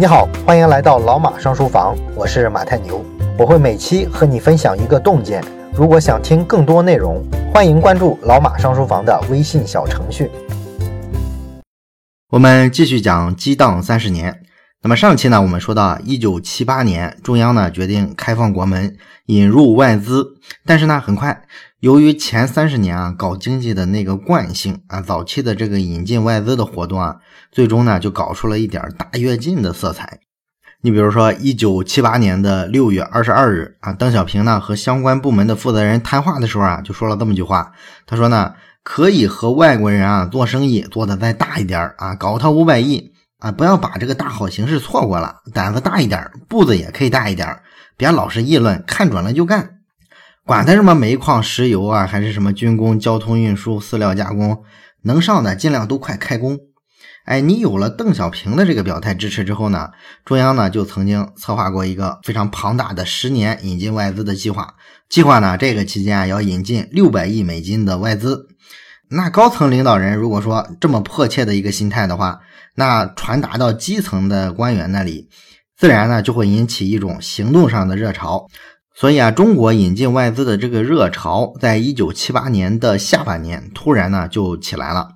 你好，欢迎来到老马上书房，我是马太牛，我会每期和你分享一个洞见。如果想听更多内容，欢迎关注老马上书房的微信小程序。我们继续讲激荡三十年。那么上期呢，我们说到一九七八年，中央呢决定开放国门，引入外资，但是呢，很快由于前三十年啊搞经济的那个惯性啊，早期的这个引进外资的活动啊，最终呢就搞出了一点大跃进的色彩。你比如说，一九七八年的六月二十二日啊，邓小平呢和相关部门的负责人谈话的时候啊，就说了这么句话，他说呢，可以和外国人啊做生意做的再大一点啊，搞他五百亿。啊，不要把这个大好形势错过了，胆子大一点，步子也可以大一点，别老是议论，看准了就干。管他什么煤矿、石油啊，还是什么军工、交通运输、饲料加工，能上的尽量都快开工。哎，你有了邓小平的这个表态支持之后呢，中央呢就曾经策划过一个非常庞大的十年引进外资的计划。计划呢，这个期间啊要引进六百亿美金的外资。那高层领导人如果说这么迫切的一个心态的话，那传达到基层的官员那里，自然呢就会引起一种行动上的热潮。所以啊，中国引进外资的这个热潮，在一九七八年的下半年突然呢就起来了。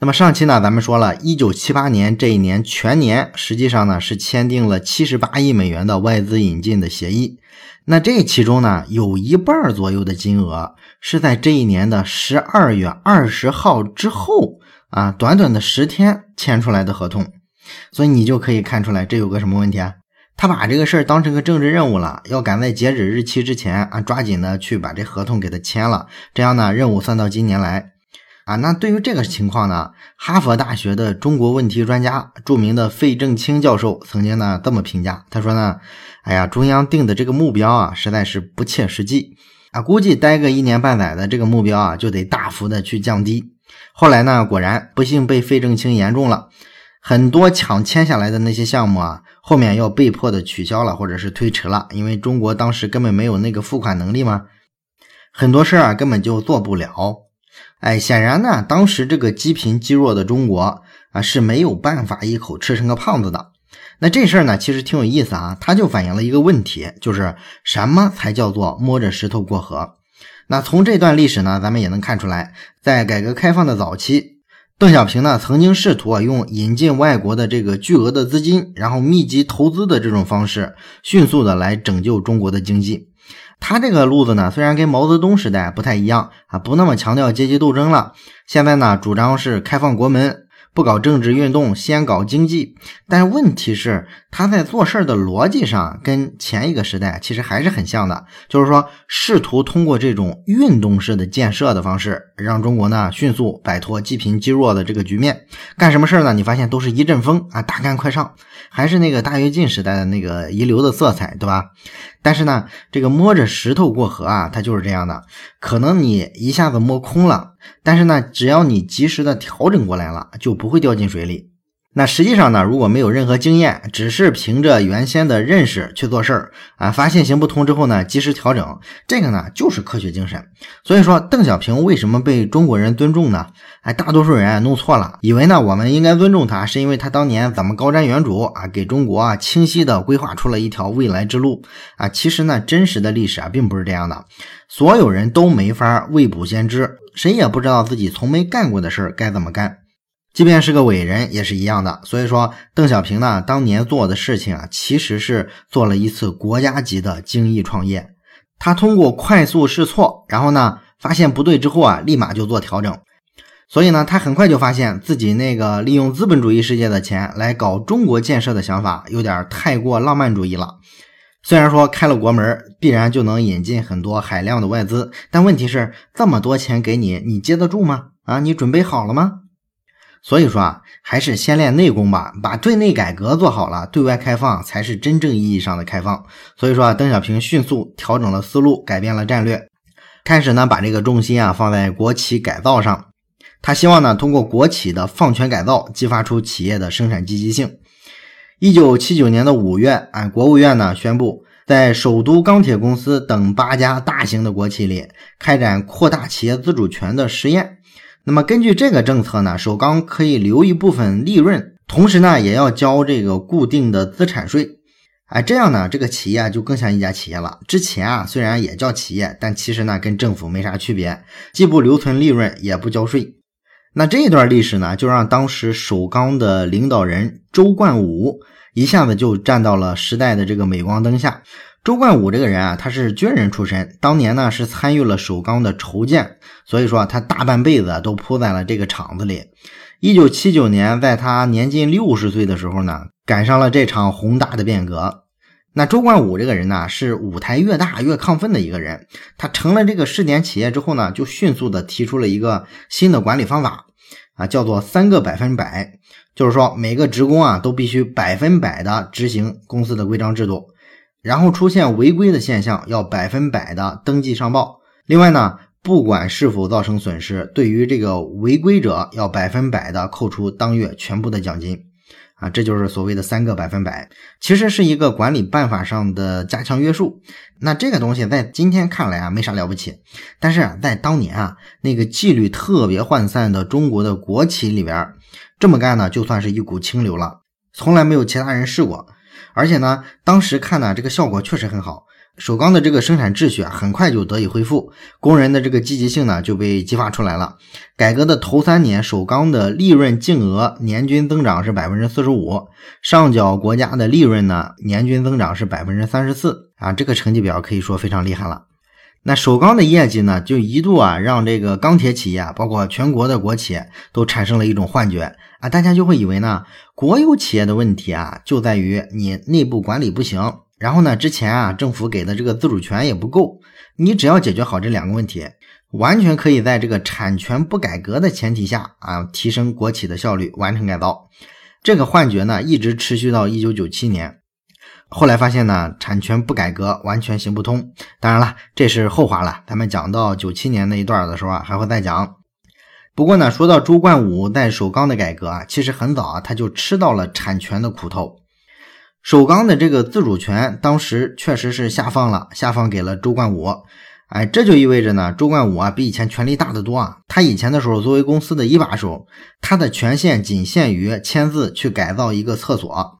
那么上期呢，咱们说了一九七八年这一年全年，实际上呢是签订了七十八亿美元的外资引进的协议。那这其中呢，有一半左右的金额是在这一年的十二月二十号之后。啊，短短的十天签出来的合同，所以你就可以看出来这有个什么问题啊？他把这个事儿当成个政治任务了，要赶在截止日期之前啊，抓紧的去把这合同给他签了。这样呢，任务算到今年来啊。那对于这个情况呢，哈佛大学的中国问题专家、著名的费正清教授曾经呢这么评价，他说呢，哎呀，中央定的这个目标啊，实在是不切实际啊，估计待个一年半载的这个目标啊，就得大幅的去降低。后来呢？果然不幸被费正清言中了，很多抢签下来的那些项目啊，后面要被迫的取消了，或者是推迟了，因为中国当时根本没有那个付款能力嘛，很多事儿啊根本就做不了。哎，显然呢，当时这个积贫积弱的中国啊是没有办法一口吃成个胖子的。那这事儿呢，其实挺有意思啊，它就反映了一个问题，就是什么才叫做摸着石头过河？那从这段历史呢，咱们也能看出来，在改革开放的早期，邓小平呢曾经试图啊用引进外国的这个巨额的资金，然后密集投资的这种方式，迅速的来拯救中国的经济。他这个路子呢，虽然跟毛泽东时代不太一样啊，不那么强调阶级斗争了，现在呢主张是开放国门。不搞政治运动，先搞经济。但问题是，他在做事的逻辑上跟前一个时代其实还是很像的，就是说试图通过这种运动式的建设的方式，让中国呢迅速摆脱积贫积弱的这个局面。干什么事呢？你发现都是一阵风啊，大干快上，还是那个大跃进时代的那个遗留的色彩，对吧？但是呢，这个摸着石头过河啊，它就是这样的。可能你一下子摸空了，但是呢，只要你及时的调整过来了，就不会掉进水里。那实际上呢，如果没有任何经验，只是凭着原先的认识去做事儿啊，发现行不通之后呢，及时调整，这个呢就是科学精神。所以说，邓小平为什么被中国人尊重呢？哎，大多数人弄错了，以为呢我们应该尊重他，是因为他当年咱们高瞻远瞩啊，给中国啊清晰的规划出了一条未来之路啊。其实呢，真实的历史啊并不是这样的，所有人都没法未卜先知，谁也不知道自己从没干过的事儿该怎么干。即便是个伟人也是一样的，所以说邓小平呢当年做的事情啊，其实是做了一次国家级的精益创业。他通过快速试错，然后呢发现不对之后啊，立马就做调整。所以呢，他很快就发现自己那个利用资本主义世界的钱来搞中国建设的想法有点太过浪漫主义了。虽然说开了国门必然就能引进很多海量的外资，但问题是这么多钱给你，你接得住吗？啊，你准备好了吗？所以说啊，还是先练内功吧，把对内改革做好了，对外开放才是真正意义上的开放。所以说啊，邓小平迅速调整了思路，改变了战略，开始呢把这个重心啊放在国企改造上。他希望呢通过国企的放权改造，激发出企业的生产积极性。一九七九年的五月，啊，国务院呢宣布，在首都钢铁公司等八家大型的国企里开展扩大企业自主权的实验。那么根据这个政策呢，首钢可以留一部分利润同时呢，也要交这个固定的资产税。哎，这样呢，这个企业就更像一家企业了。之前啊，虽然也叫企业，但其实呢，跟政府没啥区别，既不留存利润，也不交税。那这一段历史呢，就让当时首钢的领导人周冠武一下子就站到了时代的这个镁光灯下。周冠武这个人啊，他是军人出身，当年呢是参与了首钢的筹建，所以说他大半辈子都扑在了这个厂子里。一九七九年，在他年近六十岁的时候呢。赶上了这场宏大的变革，那周冠武这个人呢，是舞台越大越亢奋的一个人。他成了这个试点企业之后呢，就迅速的提出了一个新的管理方法啊，叫做三个百分百，就是说每个职工啊都必须百分百的执行公司的规章制度，然后出现违规的现象要百分百的登记上报。另外呢，不管是否造成损失，对于这个违规者要百分百的扣除当月全部的奖金。啊，这就是所谓的三个百分百，其实是一个管理办法上的加强约束。那这个东西在今天看来啊，没啥了不起，但是，在当年啊，那个纪律特别涣散的中国的国企里边，这么干呢，就算是一股清流了，从来没有其他人试过。而且呢，当时看呢，这个效果确实很好。首钢的这个生产秩序啊，很快就得以恢复，工人的这个积极性呢就被激发出来了。改革的头三年，首钢的利润净额年均增长是百分之四十五，上缴国家的利润呢年均增长是百分之三十四啊，这个成绩表可以说非常厉害了。那首钢的业绩呢，就一度啊让这个钢铁企业，包括全国的国企都产生了一种幻觉啊，大家就会以为呢，国有企业的问题啊就在于你内部管理不行。然后呢，之前啊，政府给的这个自主权也不够，你只要解决好这两个问题，完全可以在这个产权不改革的前提下啊，提升国企的效率，完成改造。这个幻觉呢，一直持续到一九九七年，后来发现呢，产权不改革完全行不通。当然了，这是后话了，咱们讲到九七年那一段的时候啊，还会再讲。不过呢，说到周冠武在首钢的改革啊，其实很早啊，他就吃到了产权的苦头。首钢的这个自主权，当时确实是下放了，下放给了周冠武。哎，这就意味着呢，周冠武啊比以前权力大得多啊。他以前的时候作为公司的一把手，他的权限仅限于签字去改造一个厕所。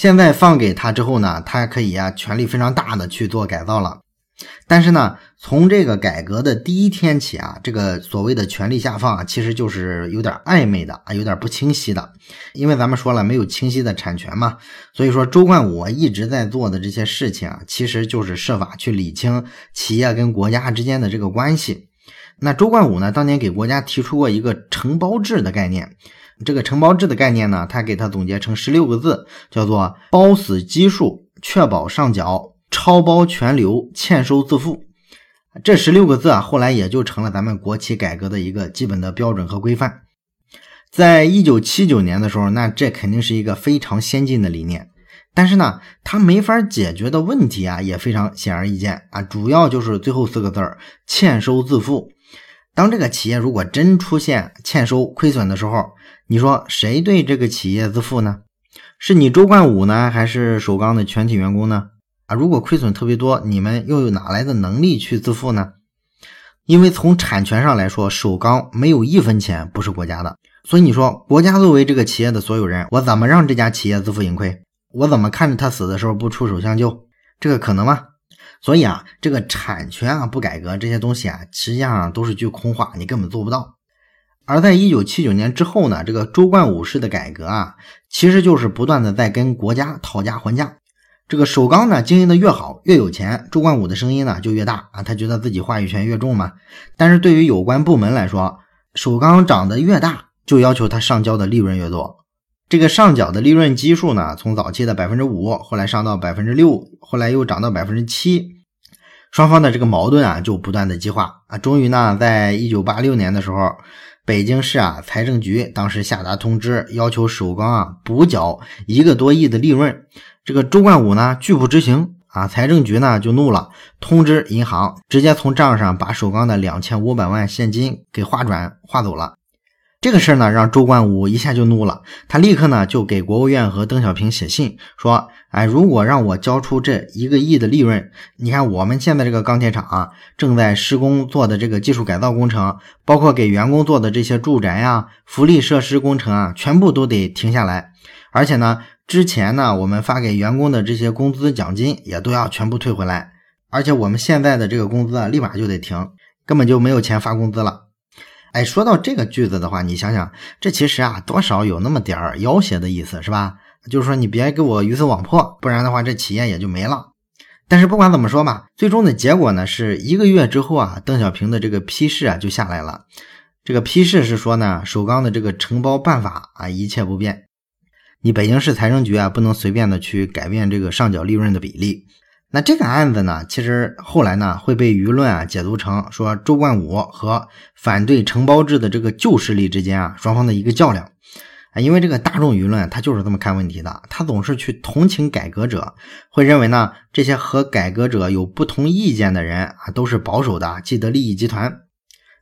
现在放给他之后呢，他可以啊权力非常大的去做改造了。但是呢，从这个改革的第一天起啊，这个所谓的权力下放啊，其实就是有点暧昧的啊，有点不清晰的。因为咱们说了没有清晰的产权嘛，所以说周冠武一直在做的这些事情啊，其实就是设法去理清企业跟国家之间的这个关系。那周冠武呢，当年给国家提出过一个承包制的概念，这个承包制的概念呢，他给他总结成十六个字，叫做包死基数，确保上缴。超包全留，欠收自负，这十六个字啊，后来也就成了咱们国企改革的一个基本的标准和规范。在一九七九年的时候，那这肯定是一个非常先进的理念，但是呢，它没法解决的问题啊，也非常显而易见啊，主要就是最后四个字儿“欠收自负”。当这个企业如果真出现欠收亏损的时候，你说谁对这个企业自负呢？是你周冠武呢，还是首钢的全体员工呢？啊，如果亏损特别多，你们又有哪来的能力去自负呢？因为从产权上来说，首钢没有一分钱不是国家的，所以你说国家作为这个企业的所有人，我怎么让这家企业自负盈亏？我怎么看着他死的时候不出手相救？这个可能吗？所以啊，这个产权啊不改革这些东西啊，实际上都是句空话，你根本做不到。而在一九七九年之后呢，这个周冠武式的改革啊，其实就是不断的在跟国家讨价还价。这个首钢呢，经营的越好，越有钱，周冠武的声音呢就越大啊，他觉得自己话语权越重嘛。但是对于有关部门来说，首钢涨得越大，就要求他上交的利润越多。这个上缴的利润基数呢，从早期的百分之五，后来上到百分之六，后来又涨到百分之七，双方的这个矛盾啊就不断的激化啊。终于呢，在一九八六年的时候，北京市啊财政局当时下达通知，要求首钢啊补缴一个多亿的利润。这个周冠武呢拒不执行啊，财政局呢就怒了，通知银行直接从账上把首钢的两千五百万现金给划转划走了。这个事儿呢让周冠武一下就怒了，他立刻呢就给国务院和邓小平写信说：“哎，如果让我交出这一个亿的利润，你看我们现在这个钢铁厂啊正在施工做的这个技术改造工程，包括给员工做的这些住宅呀、福利设施工程啊，全部都得停下来。”而且呢，之前呢我们发给员工的这些工资奖金也都要全部退回来，而且我们现在的这个工资啊，立马就得停，根本就没有钱发工资了。哎，说到这个句子的话，你想想，这其实啊，多少有那么点儿要挟的意思，是吧？就是说你别给我鱼死网破，不然的话，这企业也就没了。但是不管怎么说吧，最终的结果呢，是一个月之后啊，邓小平的这个批示啊就下来了。这个批示是说呢，首钢的这个承包办法啊，一切不变。你北京市财政局啊，不能随便的去改变这个上缴利润的比例。那这个案子呢，其实后来呢，会被舆论啊解读成说周冠武和反对承包制的这个旧势力之间啊，双方的一个较量啊。因为这个大众舆论他就是这么看问题的，他总是去同情改革者，会认为呢，这些和改革者有不同意见的人啊，都是保守的既得利益集团。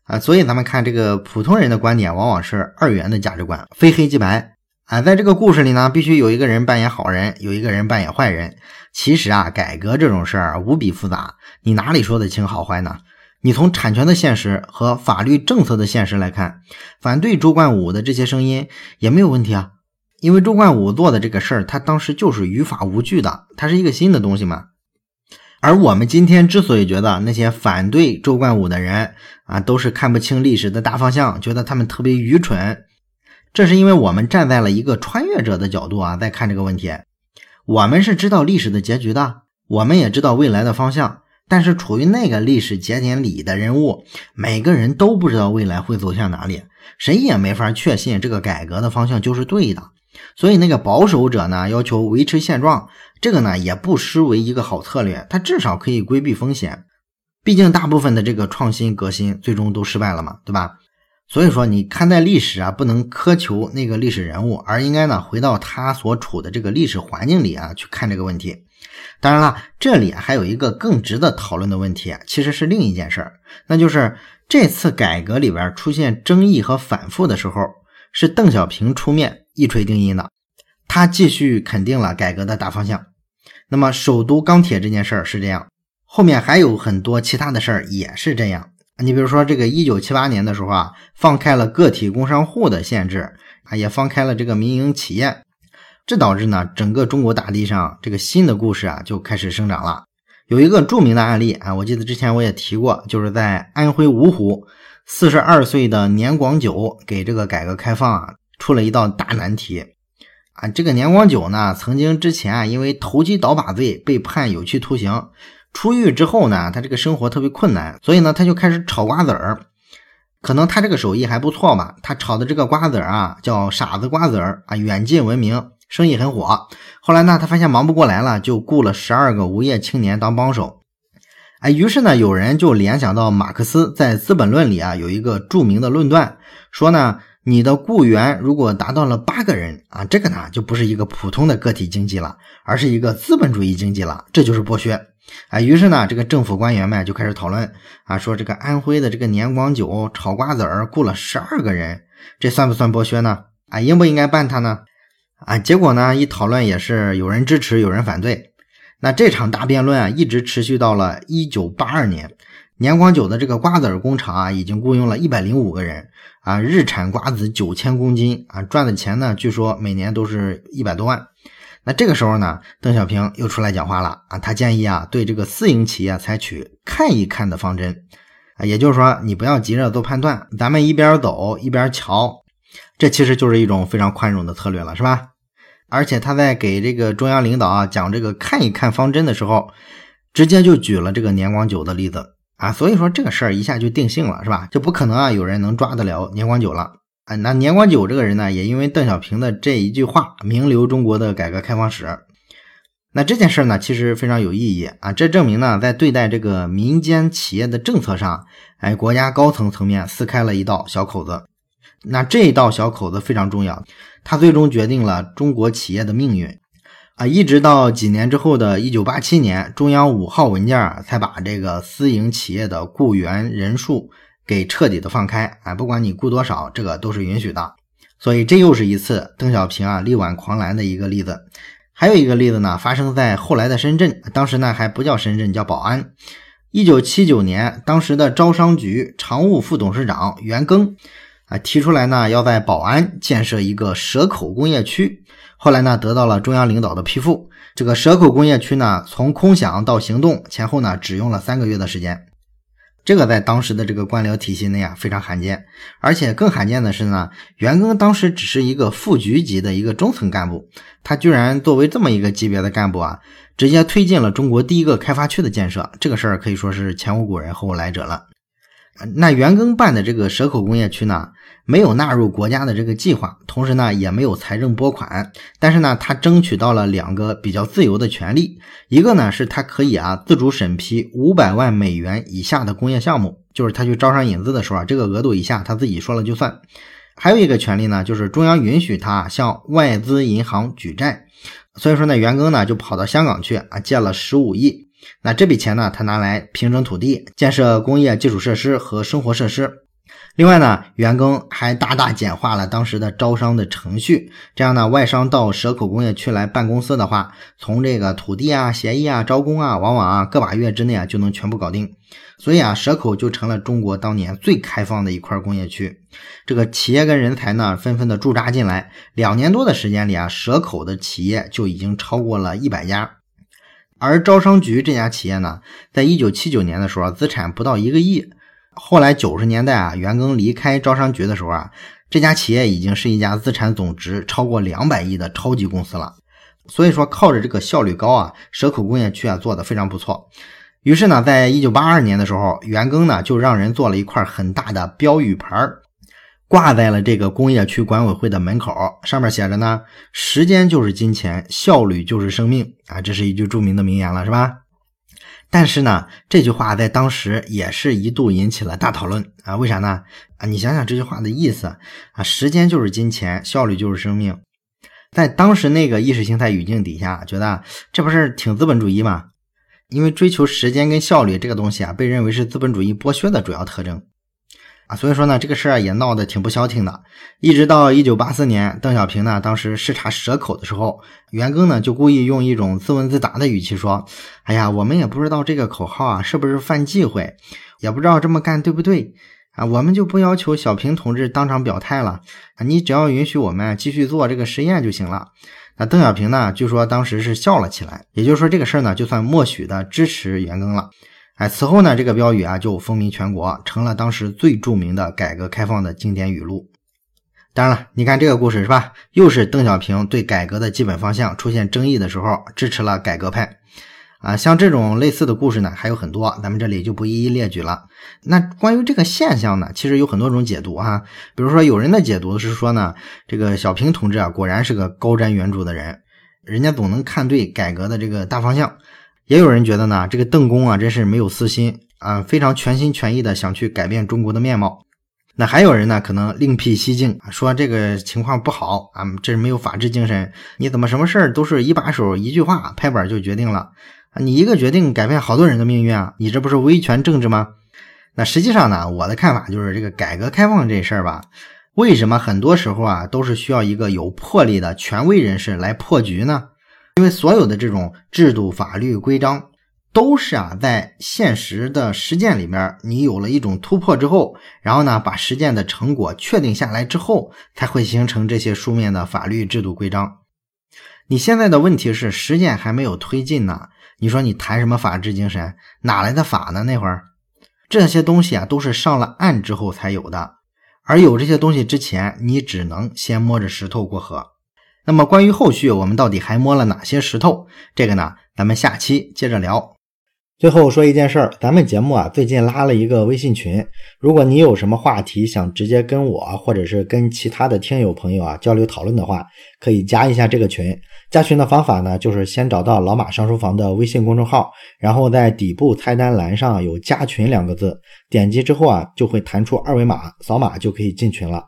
啊，所以咱们看这个普通人的观点，往往是二元的价值观，非黑即白啊。在这个故事里呢，必须有一个人扮演好人，有一个人扮演坏人。其实啊，改革这种事儿无比复杂，你哪里说得清好坏呢？你从产权的现实和法律政策的现实来看，反对周冠武的这些声音也没有问题啊，因为周冠武做的这个事儿，他当时就是于法无据的，它是一个新的东西嘛。而我们今天之所以觉得那些反对周冠武的人啊，都是看不清历史的大方向，觉得他们特别愚蠢，这是因为我们站在了一个穿越者的角度啊，在看这个问题。我们是知道历史的结局的，我们也知道未来的方向，但是处于那个历史节点里的人物，每个人都不知道未来会走向哪里，谁也没法确信这个改革的方向就是对的。所以那个保守者呢，要求维持现状，这个呢也不失为一个好策略，它至少可以规避风险。毕竟大部分的这个创新革新最终都失败了嘛，对吧？所以说你看待历史啊，不能苛求那个历史人物，而应该呢回到他所处的这个历史环境里啊去看这个问题。当然了，这里还有一个更值得讨论的问题，其实是另一件事儿，那就是这次改革里边出现争议和反复的时候，是邓小平出面。一锤定音的，他继续肯定了改革的大方向。那么首都钢铁这件事儿是这样，后面还有很多其他的事儿也是这样。你比如说这个一九七八年的时候啊，放开了个体工商户的限制啊，也放开了这个民营企业，这导致呢整个中国大地上这个新的故事啊就开始生长了。有一个著名的案例啊，我记得之前我也提过，就是在安徽芜湖，四十二岁的年广久给这个改革开放啊。出了一道大难题啊！这个年广久呢，曾经之前啊，因为投机倒把罪被判有期徒刑，出狱之后呢，他这个生活特别困难，所以呢，他就开始炒瓜子儿。可能他这个手艺还不错吧，他炒的这个瓜子儿啊，叫傻子瓜子儿啊，远近闻名，生意很火。后来呢，他发现忙不过来了，就雇了十二个无业青年当帮手。哎，于是呢，有人就联想到马克思在《资本论》里啊，有一个著名的论断，说呢。你的雇员如果达到了八个人啊，这个呢就不是一个普通的个体经济了，而是一个资本主义经济了，这就是剥削啊。于是呢，这个政府官员们就开始讨论啊，说这个安徽的这个年广久炒瓜子儿雇了十二个人，这算不算剥削呢？啊，应不应该办他呢？啊，结果呢一讨论也是有人支持，有人反对。那这场大辩论啊，一直持续到了一九八二年。年广久的这个瓜子儿工厂啊，已经雇佣了一百零五个人啊，日产瓜子九千公斤啊，赚的钱呢，据说每年都是一百多万。那这个时候呢，邓小平又出来讲话了啊，他建议啊，对这个私营企业采取看一看的方针啊，也就是说，你不要急着做判断，咱们一边走一边瞧，这其实就是一种非常宽容的策略了，是吧？而且他在给这个中央领导啊讲这个看一看方针的时候，直接就举了这个年广久的例子。啊，所以说这个事儿一下就定性了，是吧？就不可能啊，有人能抓得了年广久了。啊，那年广久这个人呢，也因为邓小平的这一句话，名留中国的改革开放史。那这件事呢，其实非常有意义啊，这证明呢，在对待这个民间企业的政策上，哎，国家高层层面撕开了一道小口子。那这一道小口子非常重要，它最终决定了中国企业的命运。啊，一直到几年之后的一九八七年，中央五号文件啊，才把这个私营企业的雇员人数给彻底的放开。啊，不管你雇多少，这个都是允许的。所以这又是一次邓小平啊力挽狂澜的一个例子。还有一个例子呢，发生在后来的深圳，当时呢还不叫深圳，叫宝安。一九七九年，当时的招商局常务副董事长袁庚啊提出来呢，要在宝安建设一个蛇口工业区。后来呢得到了中央领导的批复。这个蛇口工业区呢，从空想到行动前后呢，只用了三个月的时间。这个在当时的这个官僚体系内啊非常罕见，而且更罕见的是呢，袁庚当时只是一个副局级的一个中层干部，他居然作为这么一个级别的干部啊，直接推进了中国第一个开发区的建设，这个事儿可以说是前无古人后无来者了。那袁庚办的这个蛇口工业区呢，没有纳入国家的这个计划，同时呢也没有财政拨款，但是呢他争取到了两个比较自由的权利，一个呢是他可以啊自主审批五百万美元以下的工业项目，就是他去招商引资的时候啊，这个额度以下他自己说了就算。还有一个权利呢，就是中央允许他向外资银行举债，所以说呢袁庚呢就跑到香港去啊借了十五亿。那这笔钱呢，他拿来平整土地，建设工业基础设施和生活设施。另外呢，袁庚还大大简化了当时的招商的程序。这样呢，外商到蛇口工业区来办公司的话，从这个土地啊、协议啊、招工啊，往往啊个把月之内啊就能全部搞定。所以啊，蛇口就成了中国当年最开放的一块工业区。这个企业跟人才呢，纷纷的驻扎进来。两年多的时间里啊，蛇口的企业就已经超过了一百家。而招商局这家企业呢，在一九七九年的时候，资产不到一个亿。后来九十年代啊，袁庚离开招商局的时候啊，这家企业已经是一家资产总值超过两百亿的超级公司了。所以说，靠着这个效率高啊，蛇口工业区啊做的非常不错。于是呢，在一九八二年的时候，袁庚呢就让人做了一块很大的标语牌儿。挂在了这个工业区管委会的门口，上面写着呢：“时间就是金钱，效率就是生命。”啊，这是一句著名的名言了，是吧？但是呢，这句话在当时也是一度引起了大讨论啊。为啥呢？啊，你想想这句话的意思啊，时间就是金钱，效率就是生命。在当时那个意识形态语境底下，觉得这不是挺资本主义吗？因为追求时间跟效率这个东西啊，被认为是资本主义剥削的主要特征。啊，所以说呢，这个事儿也闹得挺不消停的。一直到一九八四年，邓小平呢当时视察蛇口的时候，袁庚呢就故意用一种自问自答的语气说：“哎呀，我们也不知道这个口号啊是不是犯忌讳，也不知道这么干对不对啊，我们就不要求小平同志当场表态了啊，你只要允许我们继续做这个实验就行了。”那邓小平呢，据说当时是笑了起来，也就是说这个事儿呢，就算默许的支持袁庚了。哎，此后呢，这个标语啊就风靡全国，成了当时最著名的改革开放的经典语录。当然了，你看这个故事是吧？又是邓小平对改革的基本方向出现争议的时候，支持了改革派。啊，像这种类似的故事呢还有很多，咱们这里就不一一列举了。那关于这个现象呢，其实有很多种解读哈。比如说，有人的解读是说呢，这个小平同志啊，果然是个高瞻远瞩的人，人家总能看对改革的这个大方向。也有人觉得呢，这个邓公啊，真是没有私心啊，非常全心全意的想去改变中国的面貌。那还有人呢，可能另辟蹊径，说这个情况不好啊，这是没有法治精神。你怎么什么事儿都是一把手一句话拍板就决定了？你一个决定改变好多人的命运啊？你这不是威权政治吗？那实际上呢，我的看法就是这个改革开放这事儿吧，为什么很多时候啊，都是需要一个有魄力的权威人士来破局呢？因为所有的这种制度、法律、规章，都是啊，在现实的实践里面，你有了一种突破之后，然后呢，把实践的成果确定下来之后，才会形成这些书面的法律、制度、规章。你现在的问题是实践还没有推进呢，你说你谈什么法治精神？哪来的法呢？那会儿这些东西啊，都是上了岸之后才有的，而有这些东西之前，你只能先摸着石头过河。那么关于后续，我们到底还摸了哪些石头？这个呢，咱们下期接着聊。最后说一件事儿，咱们节目啊最近拉了一个微信群，如果你有什么话题想直接跟我或者是跟其他的听友朋友啊交流讨论的话，可以加一下这个群。加群的方法呢，就是先找到老马上书房的微信公众号，然后在底部菜单栏上有加群两个字，点击之后啊就会弹出二维码，扫码就可以进群了。